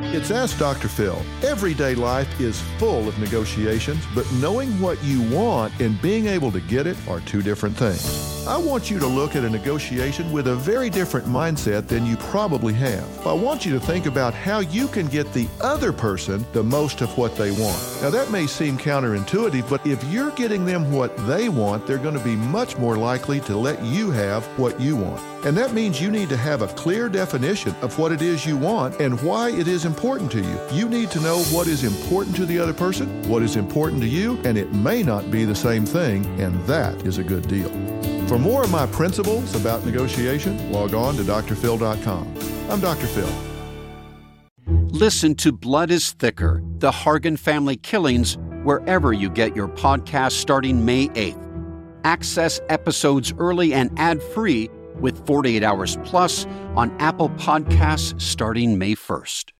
It's Ask Dr. Phil. Everyday life is full of negotiations, but knowing what you want and being able to get it are two different things. I want you to look at a negotiation with a very different mindset than you probably have. I want you to think about how you can get the other person the most of what they want. Now, that may seem counterintuitive, but if you're getting them what they want, they're going to be much more likely to let you have what you want. And that means you need to have a clear definition of what it is you want and why it important to you. You need to know what is important to the other person, what is important to you, and it may not be the same thing, and that is a good deal. For more of my principles about negotiation, log on to drphil.com. I'm Dr. Phil. Listen to Blood is Thicker The Hargan Family Killings wherever you get your podcast starting May 8th. Access episodes early and ad free with 48 Hours Plus on Apple Podcasts starting May 1st.